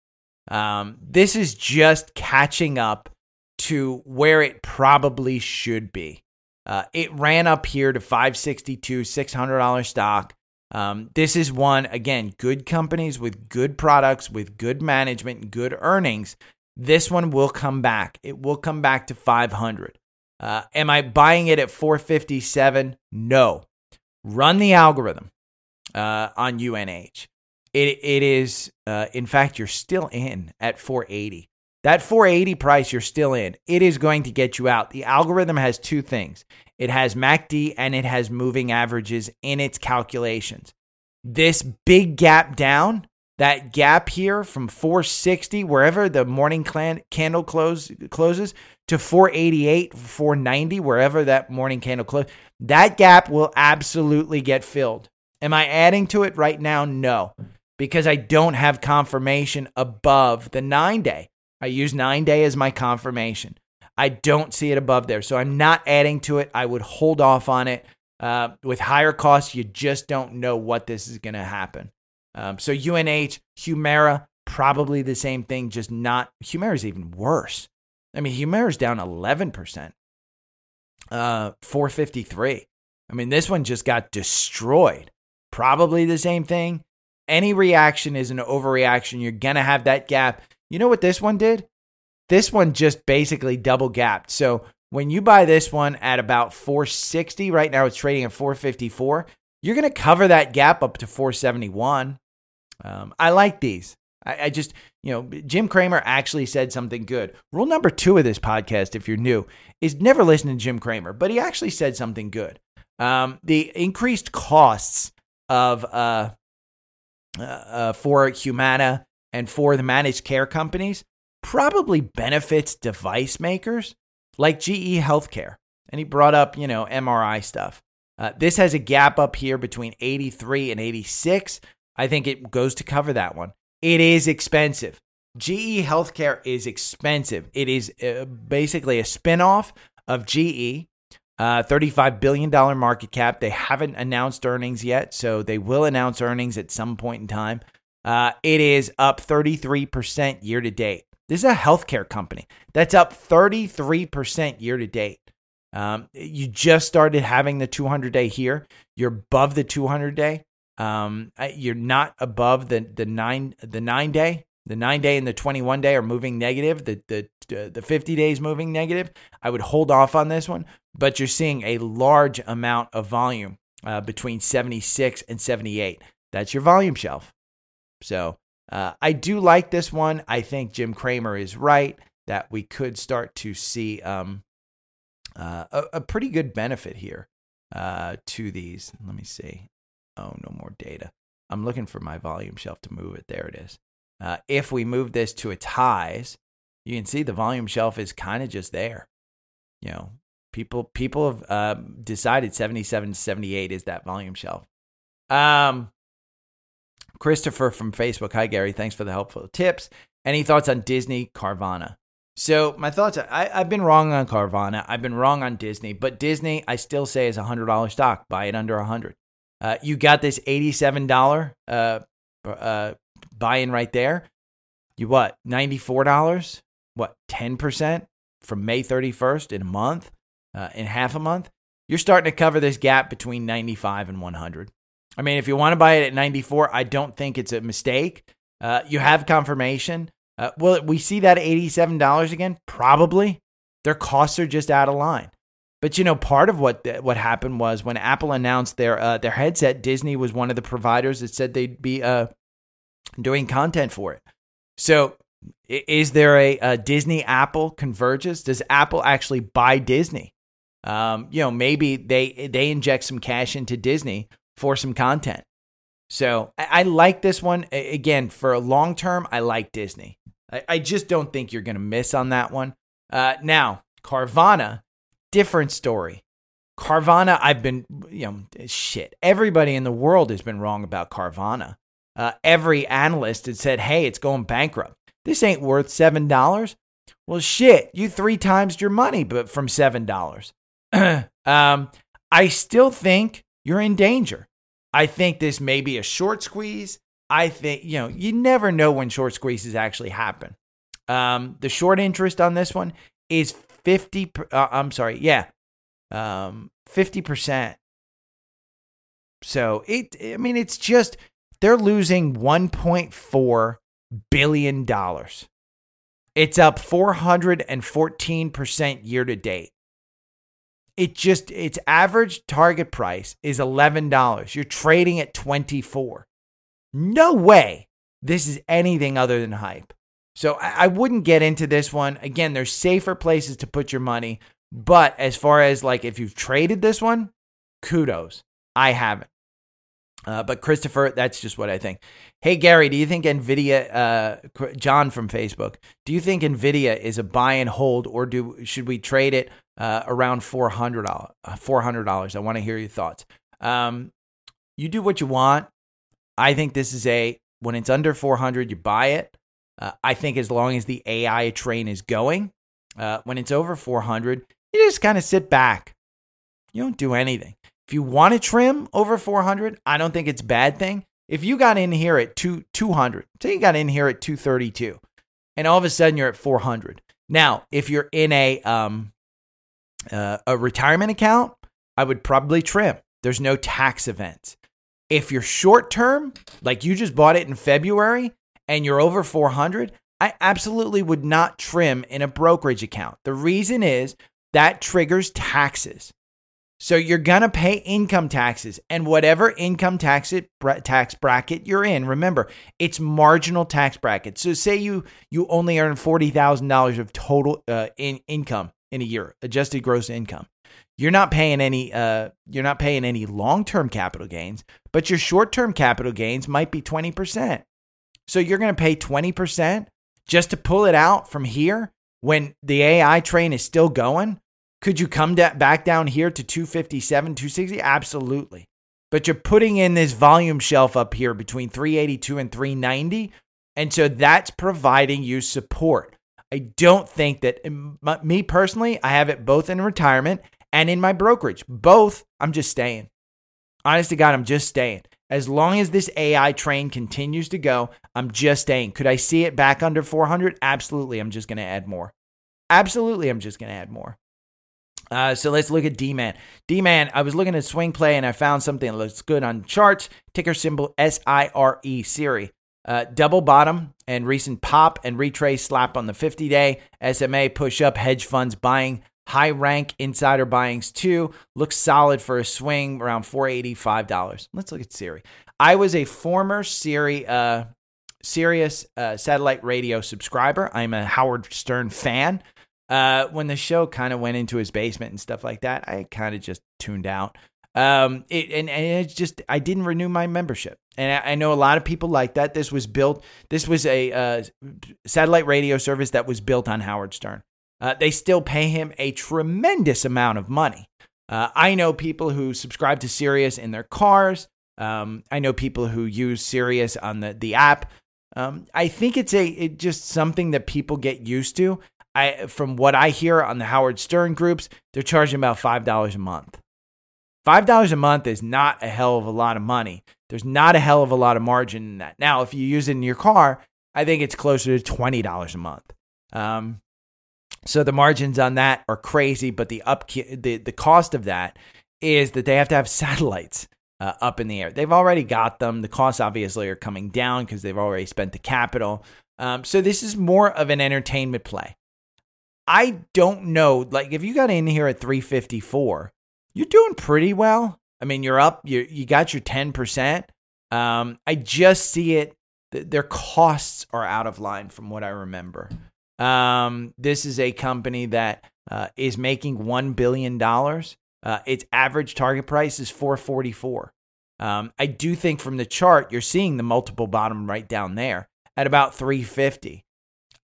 A: Um, this is just catching up to where it probably should be. Uh, it ran up here to 562, $600 stock. Um, this is one, again, good companies with good products, with good management, good earnings. This one will come back. It will come back to 500. Uh, am I buying it at 457? No. Run the algorithm uh, on UNH. It it is uh, in fact you're still in at 480. That 480 price you're still in. It is going to get you out. The algorithm has two things. It has MACD and it has moving averages in its calculations. This big gap down, that gap here from 460 wherever the morning candle close closes to 488, 490 wherever that morning candle closes, that gap will absolutely get filled. Am I adding to it right now? No because I don't have confirmation above the nine day. I use nine day as my confirmation. I don't see it above there. So I'm not adding to it. I would hold off on it. Uh, with higher costs, you just don't know what this is going to happen. Um, so UNH, Humana, probably the same thing, just not. Humana is even worse. I mean, Humana is down 11%, uh, 453. I mean, this one just got destroyed. Probably the same thing any reaction is an overreaction. You're going to have that gap. You know what this one did? This one just basically double gapped. So when you buy this one at about 460, right now it's trading at 454, you're going to cover that gap up to 471. Um, I like these. I, I just, you know, Jim Cramer actually said something good. Rule number two of this podcast, if you're new, is never listen to Jim Cramer, but he actually said something good. Um, the increased costs of uh, uh, uh, for Humana and for the managed care companies probably benefits device makers like GE Healthcare. And he brought up, you know, MRI stuff. Uh, this has a gap up here between 83 and 86. I think it goes to cover that one. It is expensive. GE Healthcare is expensive. It is uh, basically a spinoff of GE. Uh, $35 billion market cap. They haven't announced earnings yet, so they will announce earnings at some point in time. Uh, it is up 33% year to date. This is a healthcare company that's up 33% year to date. Um, you just started having the 200 day here. You're above the 200 day. Um, you're not above the the nine the nine day. The nine day and the 21 day are moving negative. The the the 50 days moving negative. I would hold off on this one, but you're seeing a large amount of volume uh, between 76 and 78. That's your volume shelf. So uh, I do like this one. I think Jim Cramer is right that we could start to see um, uh, a, a, pretty good benefit here uh, to these. Let me see. Oh, no more data. I'm looking for my volume shelf to move it. There it is. Uh, if we move this to its highs, you can see the volume shelf is kind of just there. You know, people people have uh, decided 77 to 78 is that volume shelf. Um, Christopher from Facebook. Hi, Gary. Thanks for the helpful tips. Any thoughts on Disney Carvana? So my thoughts. I, I've been wrong on Carvana. I've been wrong on Disney, but Disney I still say is a hundred dollar stock. Buy it under a hundred. Uh, you got this eighty seven dollar uh, uh, buy in right there. You what ninety four dollars? What ten percent from May thirty first in a month? Uh, in half a month? You're starting to cover this gap between ninety five and one hundred. I mean, if you want to buy it at 94, I don't think it's a mistake. Uh, you have confirmation. Uh, will we see that $87 again? Probably. Their costs are just out of line. But you know, part of what what happened was when Apple announced their uh, their headset, Disney was one of the providers that said they'd be uh, doing content for it. So, is there a, a Disney Apple convergence? Does Apple actually buy Disney? Um, you know, maybe they they inject some cash into Disney for some content. So I, I like this one. Again, for a long term, I like Disney. I, I just don't think you're going to miss on that one. Uh, now, Carvana, different story. Carvana, I've been, you know, shit. Everybody in the world has been wrong about Carvana. Uh, every analyst had said, hey, it's going bankrupt. This ain't worth $7. Well, shit, you three times your money, but from $7. um, I still think you're in danger. I think this may be a short squeeze. I think, you know, you never know when short squeezes actually happen. Um, the short interest on this one is 50, uh, I'm sorry, yeah, um, 50%. So it, I mean, it's just, they're losing $1.4 billion. It's up 414% year to date it just its average target price is $11. You're trading at 24. No way this is anything other than hype. So I, wouldn't get into this one. Again, there's safer places to put your money. But as far as like if you've traded this one, kudos. I haven't. Uh, but Christopher, that's just what I think. Hey Gary, do you think Nvidia? Uh, John from Facebook, do you think Nvidia is a buy and hold, or do should we trade it uh, around four hundred dollars? Uh, four hundred dollars. I want to hear your thoughts. Um, you do what you want. I think this is a when it's under four hundred, you buy it. Uh, I think as long as the AI train is going, uh, when it's over four hundred, you just kind of sit back. You don't do anything. If you want to trim over 400, I don't think it's a bad thing. If you got in here at two, 200, say you got in here at 232, and all of a sudden you're at 400. Now, if you're in a um, uh, a retirement account, I would probably trim. There's no tax event. If you're short term, like you just bought it in February and you're over 400, I absolutely would not trim in a brokerage account. The reason is that triggers taxes. So you're going to pay income taxes and whatever income tax it, tax bracket you're in. Remember, it's marginal tax bracket. So say you you only earn $40,000 of total uh, in income in a year, adjusted gross income. You're not paying any uh, you're not paying any long-term capital gains, but your short-term capital gains might be 20%. So you're going to pay 20% just to pull it out from here when the AI train is still going could you come da- back down here to 257, 260? Absolutely. But you're putting in this volume shelf up here between 382 and 390. And so that's providing you support. I don't think that, me personally, I have it both in retirement and in my brokerage. Both, I'm just staying. Honest to God, I'm just staying. As long as this AI train continues to go, I'm just staying. Could I see it back under 400? Absolutely. I'm just going to add more. Absolutely. I'm just going to add more. Uh, so let's look at D Man. D Man, I was looking at swing play and I found something that looks good on charts. Ticker symbol S I R E Siri. Uh, double bottom and recent pop and retrace slap on the 50 day. SMA push up hedge funds buying high rank insider buyings too. Looks solid for a swing around $485. Let's look at Siri. I was a former Siri, uh, Sirius uh, satellite radio subscriber. I'm a Howard Stern fan. Uh, when the show kind of went into his basement and stuff like that, I kind of just tuned out. Um, it, and, and it's just I didn't renew my membership. And I, I know a lot of people like that. This was built, this was a uh, satellite radio service that was built on Howard Stern. Uh, they still pay him a tremendous amount of money. Uh, I know people who subscribe to Sirius in their cars. Um, I know people who use Sirius on the, the app. Um, I think it's a it just something that people get used to. I from what I hear on the Howard Stern groups, they're charging about five dollars a month. Five dollars a month is not a hell of a lot of money. There's not a hell of a lot of margin in that. Now, if you use it in your car, I think it's closer to twenty dollars a month. Um, so the margins on that are crazy, but the up the the cost of that is that they have to have satellites uh, up in the air. They've already got them. The costs obviously are coming down because they've already spent the capital. Um, so this is more of an entertainment play. I don't know. Like if you got in here at 354, you're doing pretty well. I mean, you're up. You you got your 10 percent. Um, I just see it. Th- their costs are out of line from what I remember. Um, this is a company that uh, is making one billion dollars. Uh, its average target price is 444. Um, I do think from the chart, you're seeing the multiple bottom right down there at about 350.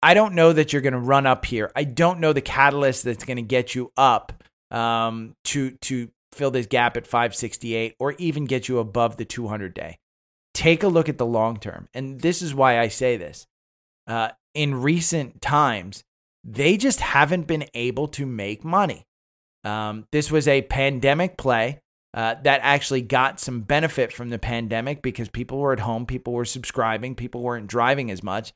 A: I don't know that you're going to run up here. I don't know the catalyst that's going to get you up um, to to fill this gap at 568 or even get you above the 200 day. Take a look at the long term, and this is why I say this. Uh, in recent times, they just haven't been able to make money. Um, this was a pandemic play uh, that actually got some benefit from the pandemic because people were at home, people were subscribing, people weren't driving as much,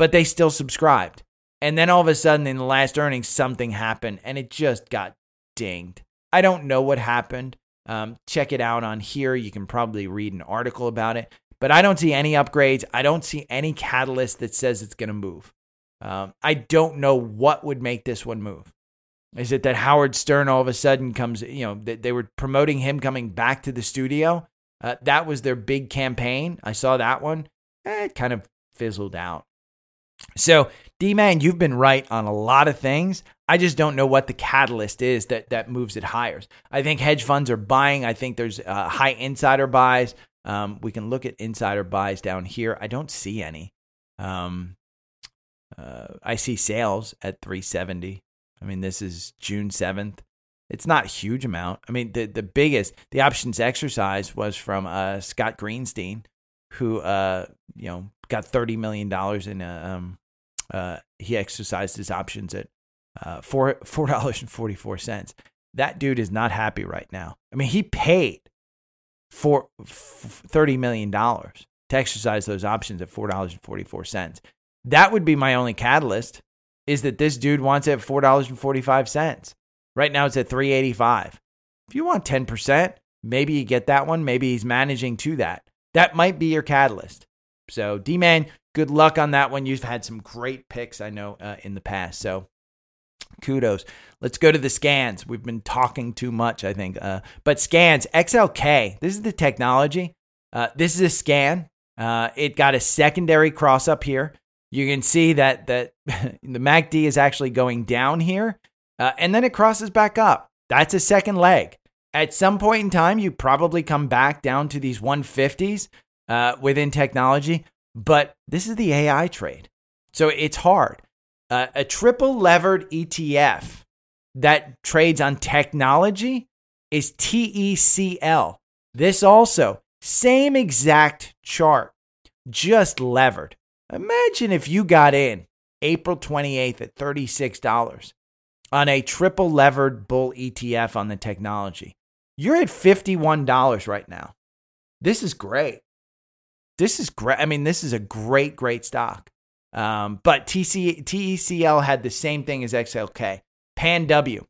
A: but they still subscribed. And then all of a sudden, in the last earnings, something happened and it just got dinged. I don't know what happened. Um, check it out on here. You can probably read an article about it, but I don't see any upgrades. I don't see any catalyst that says it's going to move. Um, I don't know what would make this one move. Is it that Howard Stern all of a sudden comes, you know, they, they were promoting him coming back to the studio? Uh, that was their big campaign. I saw that one. Eh, it kind of fizzled out. So, D Man, you've been right on a lot of things. I just don't know what the catalyst is that that moves it higher. I think hedge funds are buying. I think there's uh, high insider buys. Um, we can look at insider buys down here. I don't see any. Um, uh, I see sales at 370. I mean, this is June 7th. It's not a huge amount. I mean, the, the biggest, the options exercise was from uh, Scott Greenstein, who, uh, you know, got $30 million in, a, um, uh, he exercised his options at uh, four, $4.44. That dude is not happy right now. I mean, he paid for $30 million to exercise those options at $4.44. That would be my only catalyst is that this dude wants it at $4.45. Right now it's at 385. If you want 10%, maybe you get that one. Maybe he's managing to that. That might be your catalyst. So, D Man, good luck on that one. You've had some great picks, I know, uh, in the past. So, kudos. Let's go to the scans. We've been talking too much, I think. Uh, but scans, XLK, this is the technology. Uh, this is a scan. Uh, it got a secondary cross up here you can see that that the MACD is actually going down here, uh, and then it crosses back up. That's a second leg. At some point in time, you probably come back down to these 150s uh, within technology, but this is the AI trade, so it's hard. Uh, a triple levered ETF that trades on technology is TECL. This also same exact chart, just levered. Imagine if you got in April 28th at $36 on a triple levered bull ETF on the technology. You're at $51 right now. This is great. This is great. I mean, this is a great, great stock. Um, but TC, TECL had the same thing as XLK. Pan W,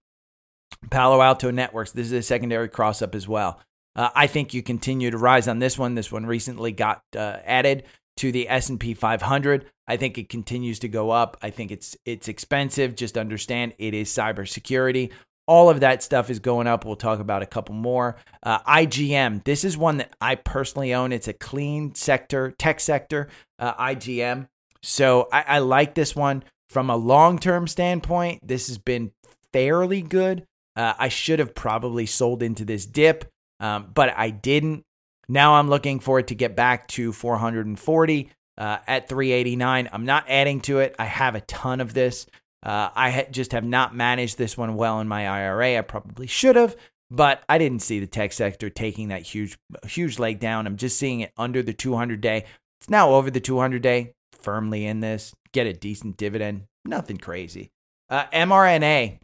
A: Palo Alto Networks. This is a secondary cross up as well. Uh, I think you continue to rise on this one. This one recently got uh, added to the S&P 500. I think it continues to go up. I think it's it's expensive. Just understand it is cybersecurity. All of that stuff is going up. We'll talk about a couple more. Uh, IGM. This is one that I personally own. It's a clean sector, tech sector. Uh, IGM. So I, I like this one from a long term standpoint. This has been fairly good. Uh, I should have probably sold into this dip, um, but I didn't. Now I'm looking for it to get back to 440 uh, at 389. I'm not adding to it. I have a ton of this. Uh, I ha- just have not managed this one well in my IRA. I probably should have, but I didn't see the tech sector taking that huge, huge leg down. I'm just seeing it under the 200 day. It's now over the 200 day, firmly in this. Get a decent dividend. Nothing crazy. Uh, mRNA.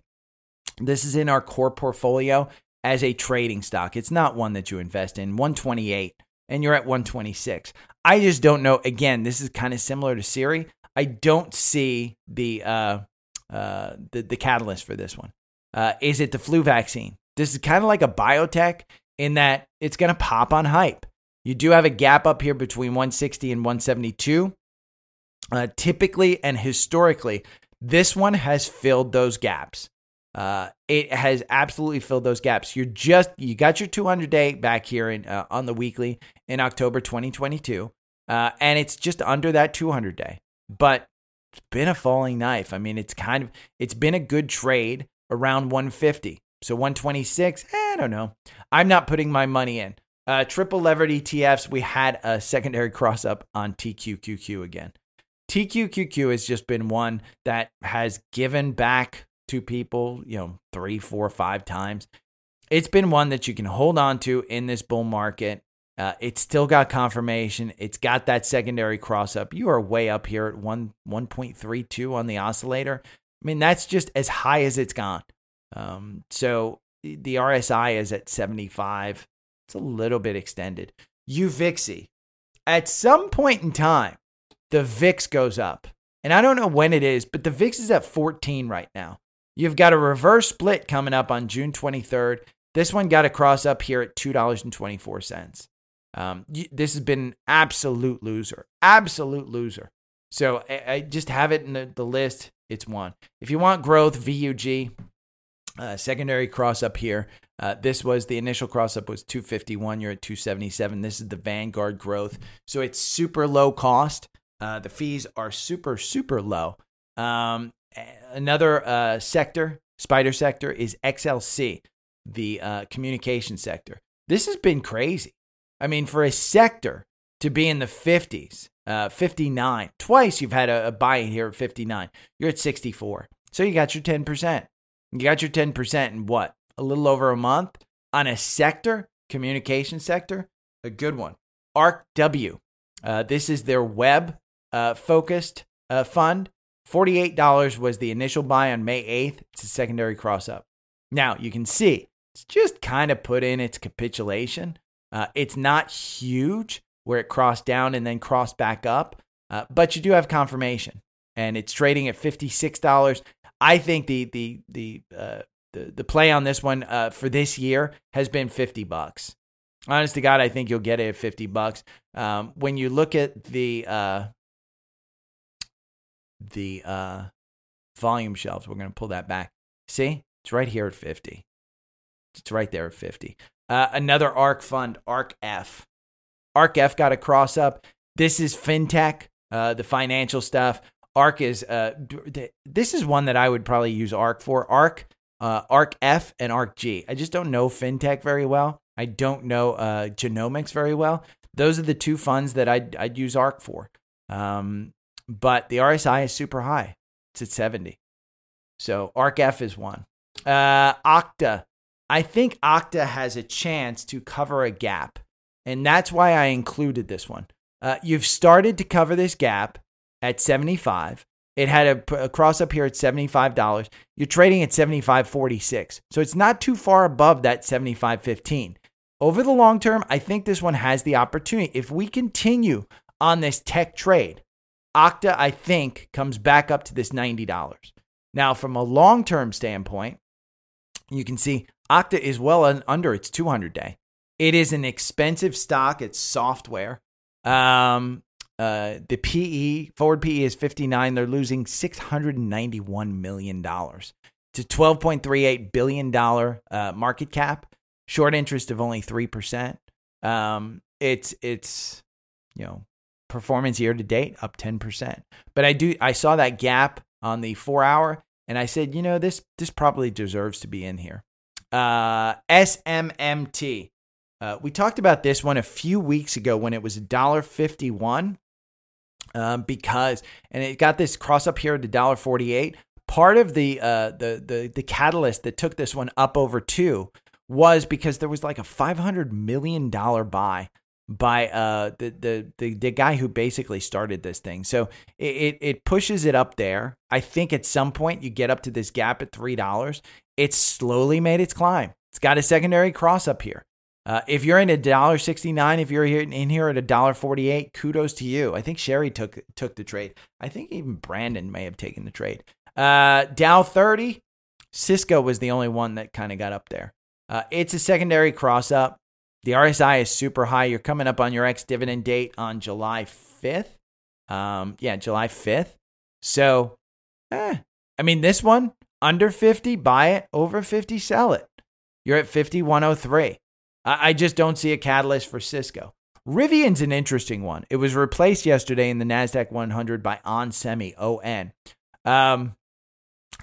A: This is in our core portfolio as a trading stock. It's not one that you invest in. 128 and you're at 126. I just don't know. Again, this is kind of similar to Siri. I don't see the uh, uh, the, the catalyst for this one. Uh, is it the flu vaccine? This is kind of like a biotech in that it's going to pop on hype. You do have a gap up here between 160 and 172. Uh, typically and historically, this one has filled those gaps. Uh, it has absolutely filled those gaps. You're just you got your 200 day back here in uh, on the weekly in October 2022, uh, and it's just under that 200 day. But it's been a falling knife. I mean, it's kind of it's been a good trade around 150. So 126, eh, I don't know. I'm not putting my money in. Uh, triple levered ETFs, we had a secondary cross up on TQQQ again. TQQQ has just been one that has given back to people, you know, three, four, five times. It's been one that you can hold on to in this bull market. Uh, it's still got confirmation. It's got that secondary cross up. You are way up here at one one point three two on the oscillator. I mean, that's just as high as it's gone. Um, so the RSI is at 75. It's a little bit extended. UVIXI. At some point in time, the VIX goes up. And I don't know when it is, but the VIX is at 14 right now. You've got a reverse split coming up on June 23rd. This one got a cross up here at $2.24. Um, this has been absolute loser, absolute loser. So I, I just have it in the, the, list. It's one. If you want growth, VUG, uh, secondary cross up here. Uh, this was the initial cross up was 251. You're at 277. This is the Vanguard growth. So it's super low cost. Uh, the fees are super, super low. Um, another uh, sector, spider sector, is XLC, the uh, communication sector. This has been crazy. I mean, for a sector to be in the 50s, uh, 59, twice you've had a, a buy in here at 59. You're at 64. So you got your 10%. You got your 10% in what? A little over a month on a sector, communication sector, a good one. ARKW. Uh, this is their web uh, focused uh, fund. $48 was the initial buy on May 8th. It's a secondary cross up. Now you can see it's just kind of put in its capitulation. Uh, it's not huge where it crossed down and then crossed back up, uh, but you do have confirmation, and it's trading at fifty six dollars. I think the the the uh, the the play on this one uh, for this year has been fifty bucks. Honest to God, I think you'll get it at fifty bucks. Um, when you look at the uh, the uh, volume shelves. We're going to pull that back. See, it's right here at 50. It's right there at 50. Uh, another ARK fund, ARK F. ARK F got a cross up. This is fintech, uh, the financial stuff. ARK is uh, this is one that I would probably use ARK for. ARK, uh, ARK F, and ARK G. I just don't know fintech very well. I don't know uh, genomics very well. Those are the two funds that I'd, I'd use ARK for. Um, but the RSI is super high. It's at 70. So ARKF is one. Uh, Okta. I think Okta has a chance to cover a gap. And that's why I included this one. Uh, you've started to cover this gap at 75. It had a, a, cross up here at $75. You're trading at 75.46. So it's not too far above that 75.15. Over the long term, I think this one has the opportunity. If we continue on this tech trade, Okta, I think, comes back up to this $90. Now, from a long term standpoint, you can see Okta is well under its 200 day. It is an expensive stock, it's software. Um, uh, the PE, forward PE is 59. They're losing $691 million to $12.38 billion uh, market cap, short interest of only 3%. Um, it's, it's, you know, performance year to date up 10%. But I do I saw that gap on the 4 hour and I said, "You know, this this probably deserves to be in here." Uh SMMT. Uh, we talked about this one a few weeks ago when it was $1.51 um, because, and it got this cross up here at $1.48. Part of the, uh, the, the, the catalyst that took this one up over two was because there was like a $500 million buy by uh, the, the, the the guy who basically started this thing. So it, it pushes it up there. I think at some point you get up to this gap at three dollars. It's slowly made its climb. It's got a secondary cross up here. Uh, if you're in a dollar sixty nine, if you're here in here at a dollar forty eight, kudos to you. I think Sherry took took the trade. I think even Brandon may have taken the trade. Uh, Dow thirty, Cisco was the only one that kind of got up there. Uh, it's a secondary cross up. The RSI is super high. You're coming up on your ex dividend date on July 5th. Um, yeah, July 5th. So, eh, I mean, this one under 50, buy it. Over 50, sell it. You're at 5103. I, I just don't see a catalyst for Cisco. Rivian's an interesting one. It was replaced yesterday in the NASDAQ 100 by onsemi, ON. Um,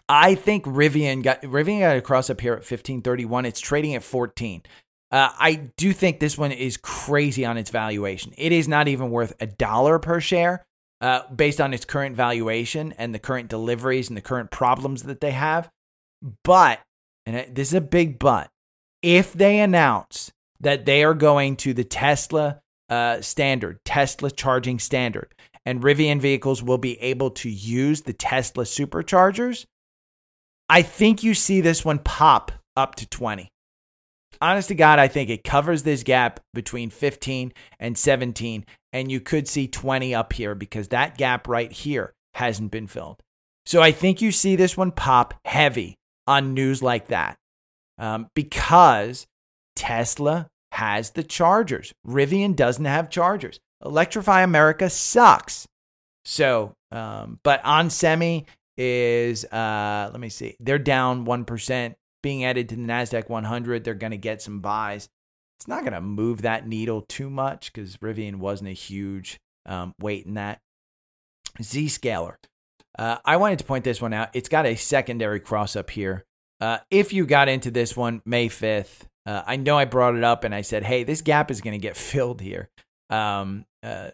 A: I think Rivian got Rivian got a cross up here at 1531. It's trading at 14. Uh, I do think this one is crazy on its valuation. It is not even worth a dollar per share uh, based on its current valuation and the current deliveries and the current problems that they have. But, and this is a big but, if they announce that they are going to the Tesla uh, standard, Tesla charging standard, and Rivian vehicles will be able to use the Tesla superchargers, I think you see this one pop up to 20 honest to God, I think it covers this gap between 15 and 17. And you could see 20 up here because that gap right here hasn't been filled. So I think you see this one pop heavy on news like that um, because Tesla has the chargers. Rivian doesn't have chargers. Electrify America sucks. So, um, but onsemi is, uh, let me see, they're down 1% being added to the NASDAQ 100. They're going to get some buys. It's not going to move that needle too much because Rivian wasn't a huge um, weight in that. Zscaler. Uh, I wanted to point this one out. It's got a secondary cross up here. Uh, if you got into this one May 5th, uh, I know I brought it up and I said, hey, this gap is going to get filled here. Um, uh,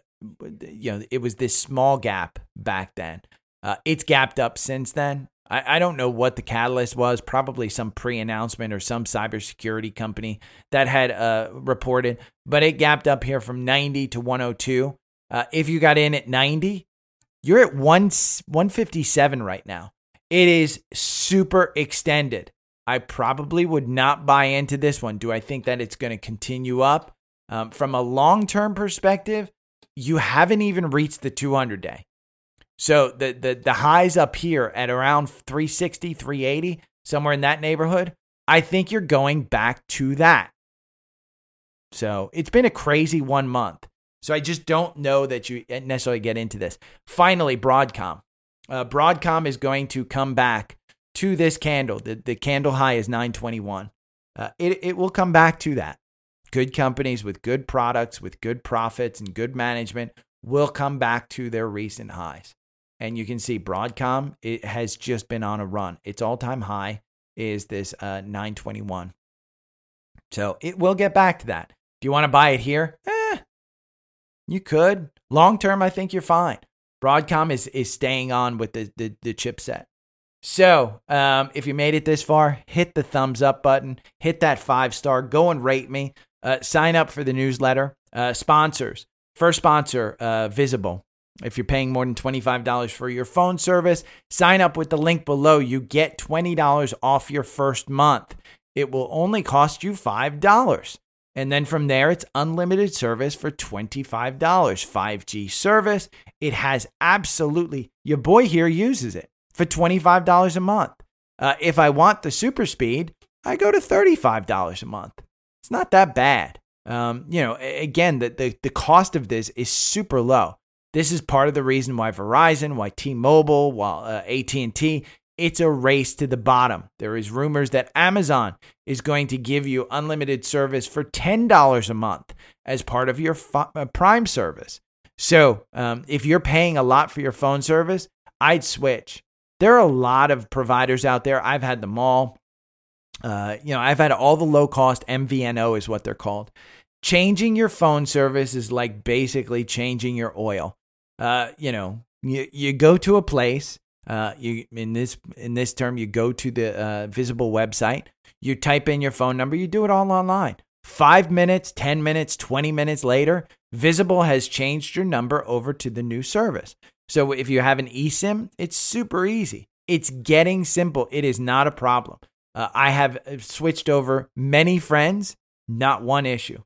A: you know, it was this small gap back then. Uh, it's gapped up since then. I, I don't know what the catalyst was, probably some pre announcement or some cybersecurity company that had uh, reported, but it gapped up here from 90 to 102. Uh, if you got in at 90, you're at 1, 157 right now. It is super extended. I probably would not buy into this one. Do I think that it's going to continue up? Um, from a long term perspective, you haven't even reached the 200 day. So the the the highs up here at around 360, 380, somewhere in that neighborhood, I think you're going back to that. So it's been a crazy one month. So I just don't know that you necessarily get into this. Finally, Broadcom. Uh, Broadcom is going to come back to this candle. The, the candle high is 921. Uh, it, it will come back to that. Good companies with good products, with good profits and good management will come back to their recent highs and you can see Broadcom it has just been on a run. Its all-time high is this uh, 921. So it will get back to that. Do you want to buy it here? Eh, you could. Long term, I think you're fine. Broadcom is is staying on with the the, the chipset. So um, if you made it this far, hit the thumbs up button, hit that five star, go and rate me, uh, sign up for the newsletter. Uh, sponsors. First sponsor, uh, Visible. If you're paying more than $25 for your phone service, sign up with the link below. You get $20 off your first month. It will only cost you $5. And then from there, it's unlimited service for $25. 5G service. It has absolutely, your boy here uses it for $25 a month. Uh, if I want the super speed, I go to $35 a month. It's not that bad. Um, you know, again, the, the, the cost of this is super low. This is part of the reason why Verizon, why T-Mobile, while uh, AT&T, it's a race to the bottom. There is rumors that Amazon is going to give you unlimited service for $10 a month as part of your uh, Prime service. So, um, if you're paying a lot for your phone service, I'd switch. There are a lot of providers out there. I've had them all. Uh, you know, I've had all the low cost MVNO is what they're called. Changing your phone service is like basically changing your oil. Uh, you know, you, you go to a place, uh, you in this in this term, you go to the uh, visible website, you type in your phone number, you do it all online. Five minutes, 10 minutes, 20 minutes later, Visible has changed your number over to the new service. So if you have an eSIM, it's super easy. It's getting simple. It is not a problem. Uh, I have uh, switched over many friends, not one issue.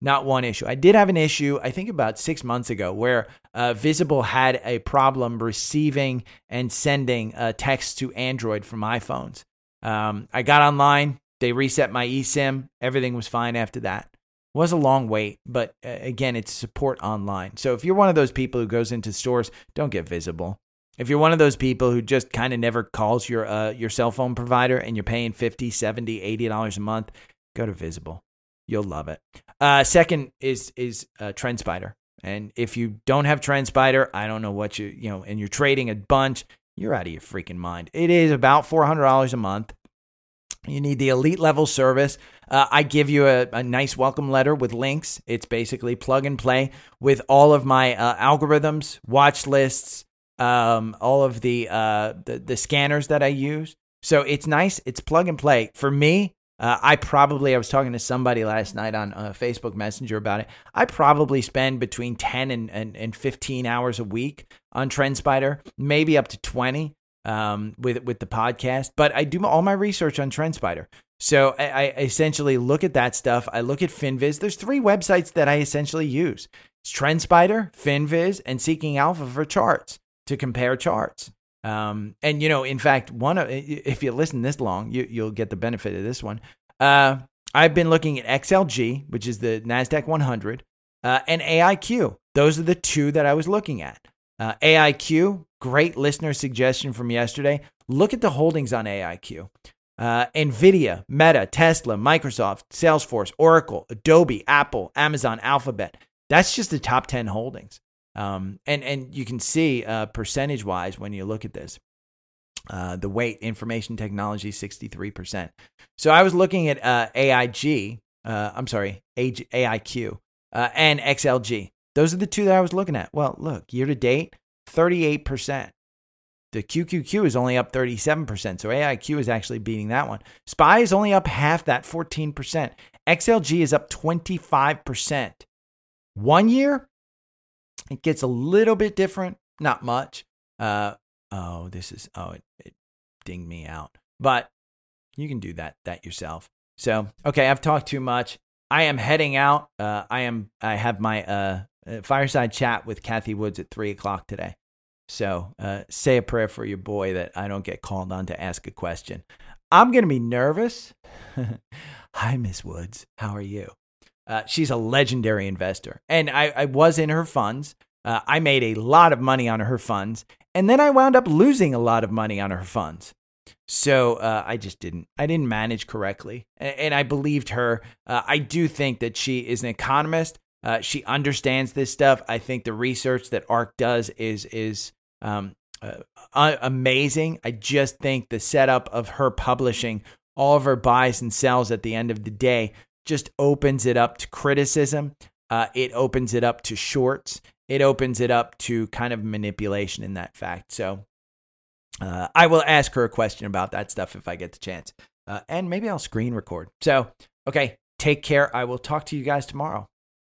A: Not one issue. I did have an issue, I think about six months ago, where uh, Visible had a problem receiving and sending uh, text to Android from iPhones. Um, I got online, they reset my eSIM, everything was fine after that. It was a long wait, but uh, again, it's support online. So if you're one of those people who goes into stores, don't get Visible. If you're one of those people who just kind of never calls your uh, your cell phone provider and you're paying 50, 70, 80 dollars a month, go to Visible. You'll love it. Uh, second is is uh, TrendSpider. And if you don't have TrendSpider, I don't know what you, you know, and you're trading a bunch, you're out of your freaking mind. It is about $400 a month. You need the elite level service. Uh, I give you a, a, nice welcome letter with links. It's basically plug and play with all of my uh, algorithms, watch lists, um, all of the, uh, the the scanners that I use. So it's nice. It's plug and play for me. Uh, I probably, I was talking to somebody last night on uh, Facebook Messenger about it. I probably spend between 10 and, and, and 15 hours a week on TrendSpider, maybe up to 20 um, with, with the podcast. But I do all my research on TrendSpider. So I, I essentially look at that stuff. I look at FinViz. There's three websites that I essentially use. It's TrendSpider, FinViz, and Seeking Alpha for charts to compare charts. Um, and you know, in fact, one of if you listen this long, you, you'll get the benefit of this one. Uh, I've been looking at XLG, which is the Nasdaq 100, uh, and AIQ. Those are the two that I was looking at. Uh, AIQ, great listener suggestion from yesterday. Look at the holdings on AIQ. Uh, Nvidia, Meta, Tesla, Microsoft, Salesforce, Oracle, Adobe, Apple, Amazon, Alphabet. That's just the top 10 holdings. Um, and and you can see uh, percentage wise when you look at this. Uh, the weight, information technology, 63%. So I was looking at uh, AIG, uh, I'm sorry, AIQ, uh, and XLG. Those are the two that I was looking at. Well, look, year to date, 38%. The QQQ is only up 37%. So AIQ is actually beating that one. SPY is only up half that, 14%. XLG is up 25%. One year, it gets a little bit different, not much. Uh, oh, this is, oh, it, it dinged me out. But you can do that that yourself. So, okay, I've talked too much. I am heading out. Uh, I am. I have my uh, uh fireside chat with Cathie Woods at three o'clock today. So uh, say a prayer for your boy that I don't get called on to ask a question. I'm gonna be nervous. Hi, Miss Woods. How are you? Uh, she's a legendary investor. And I, I was in her funds. Uh, I made a lot of money on her funds. And then I wound up losing a lot of money on her funds. So uh, I just didn't. I didn't manage correctly, and, and I believed her. Uh, I do think that she is an economist. Uh, she understands this stuff. I think the research that ARK does is is um, amazing. I just think the setup of her publishing all of her buys and sells at the end of the day just opens it up to criticism. Uh, it opens it up to shorts. It opens it up to kind of manipulation in that fact. So uh, I will ask her a question about that stuff if I get the chance. Uh, and maybe I'll screen record. So, okay, take care. I will talk to you guys tomorrow.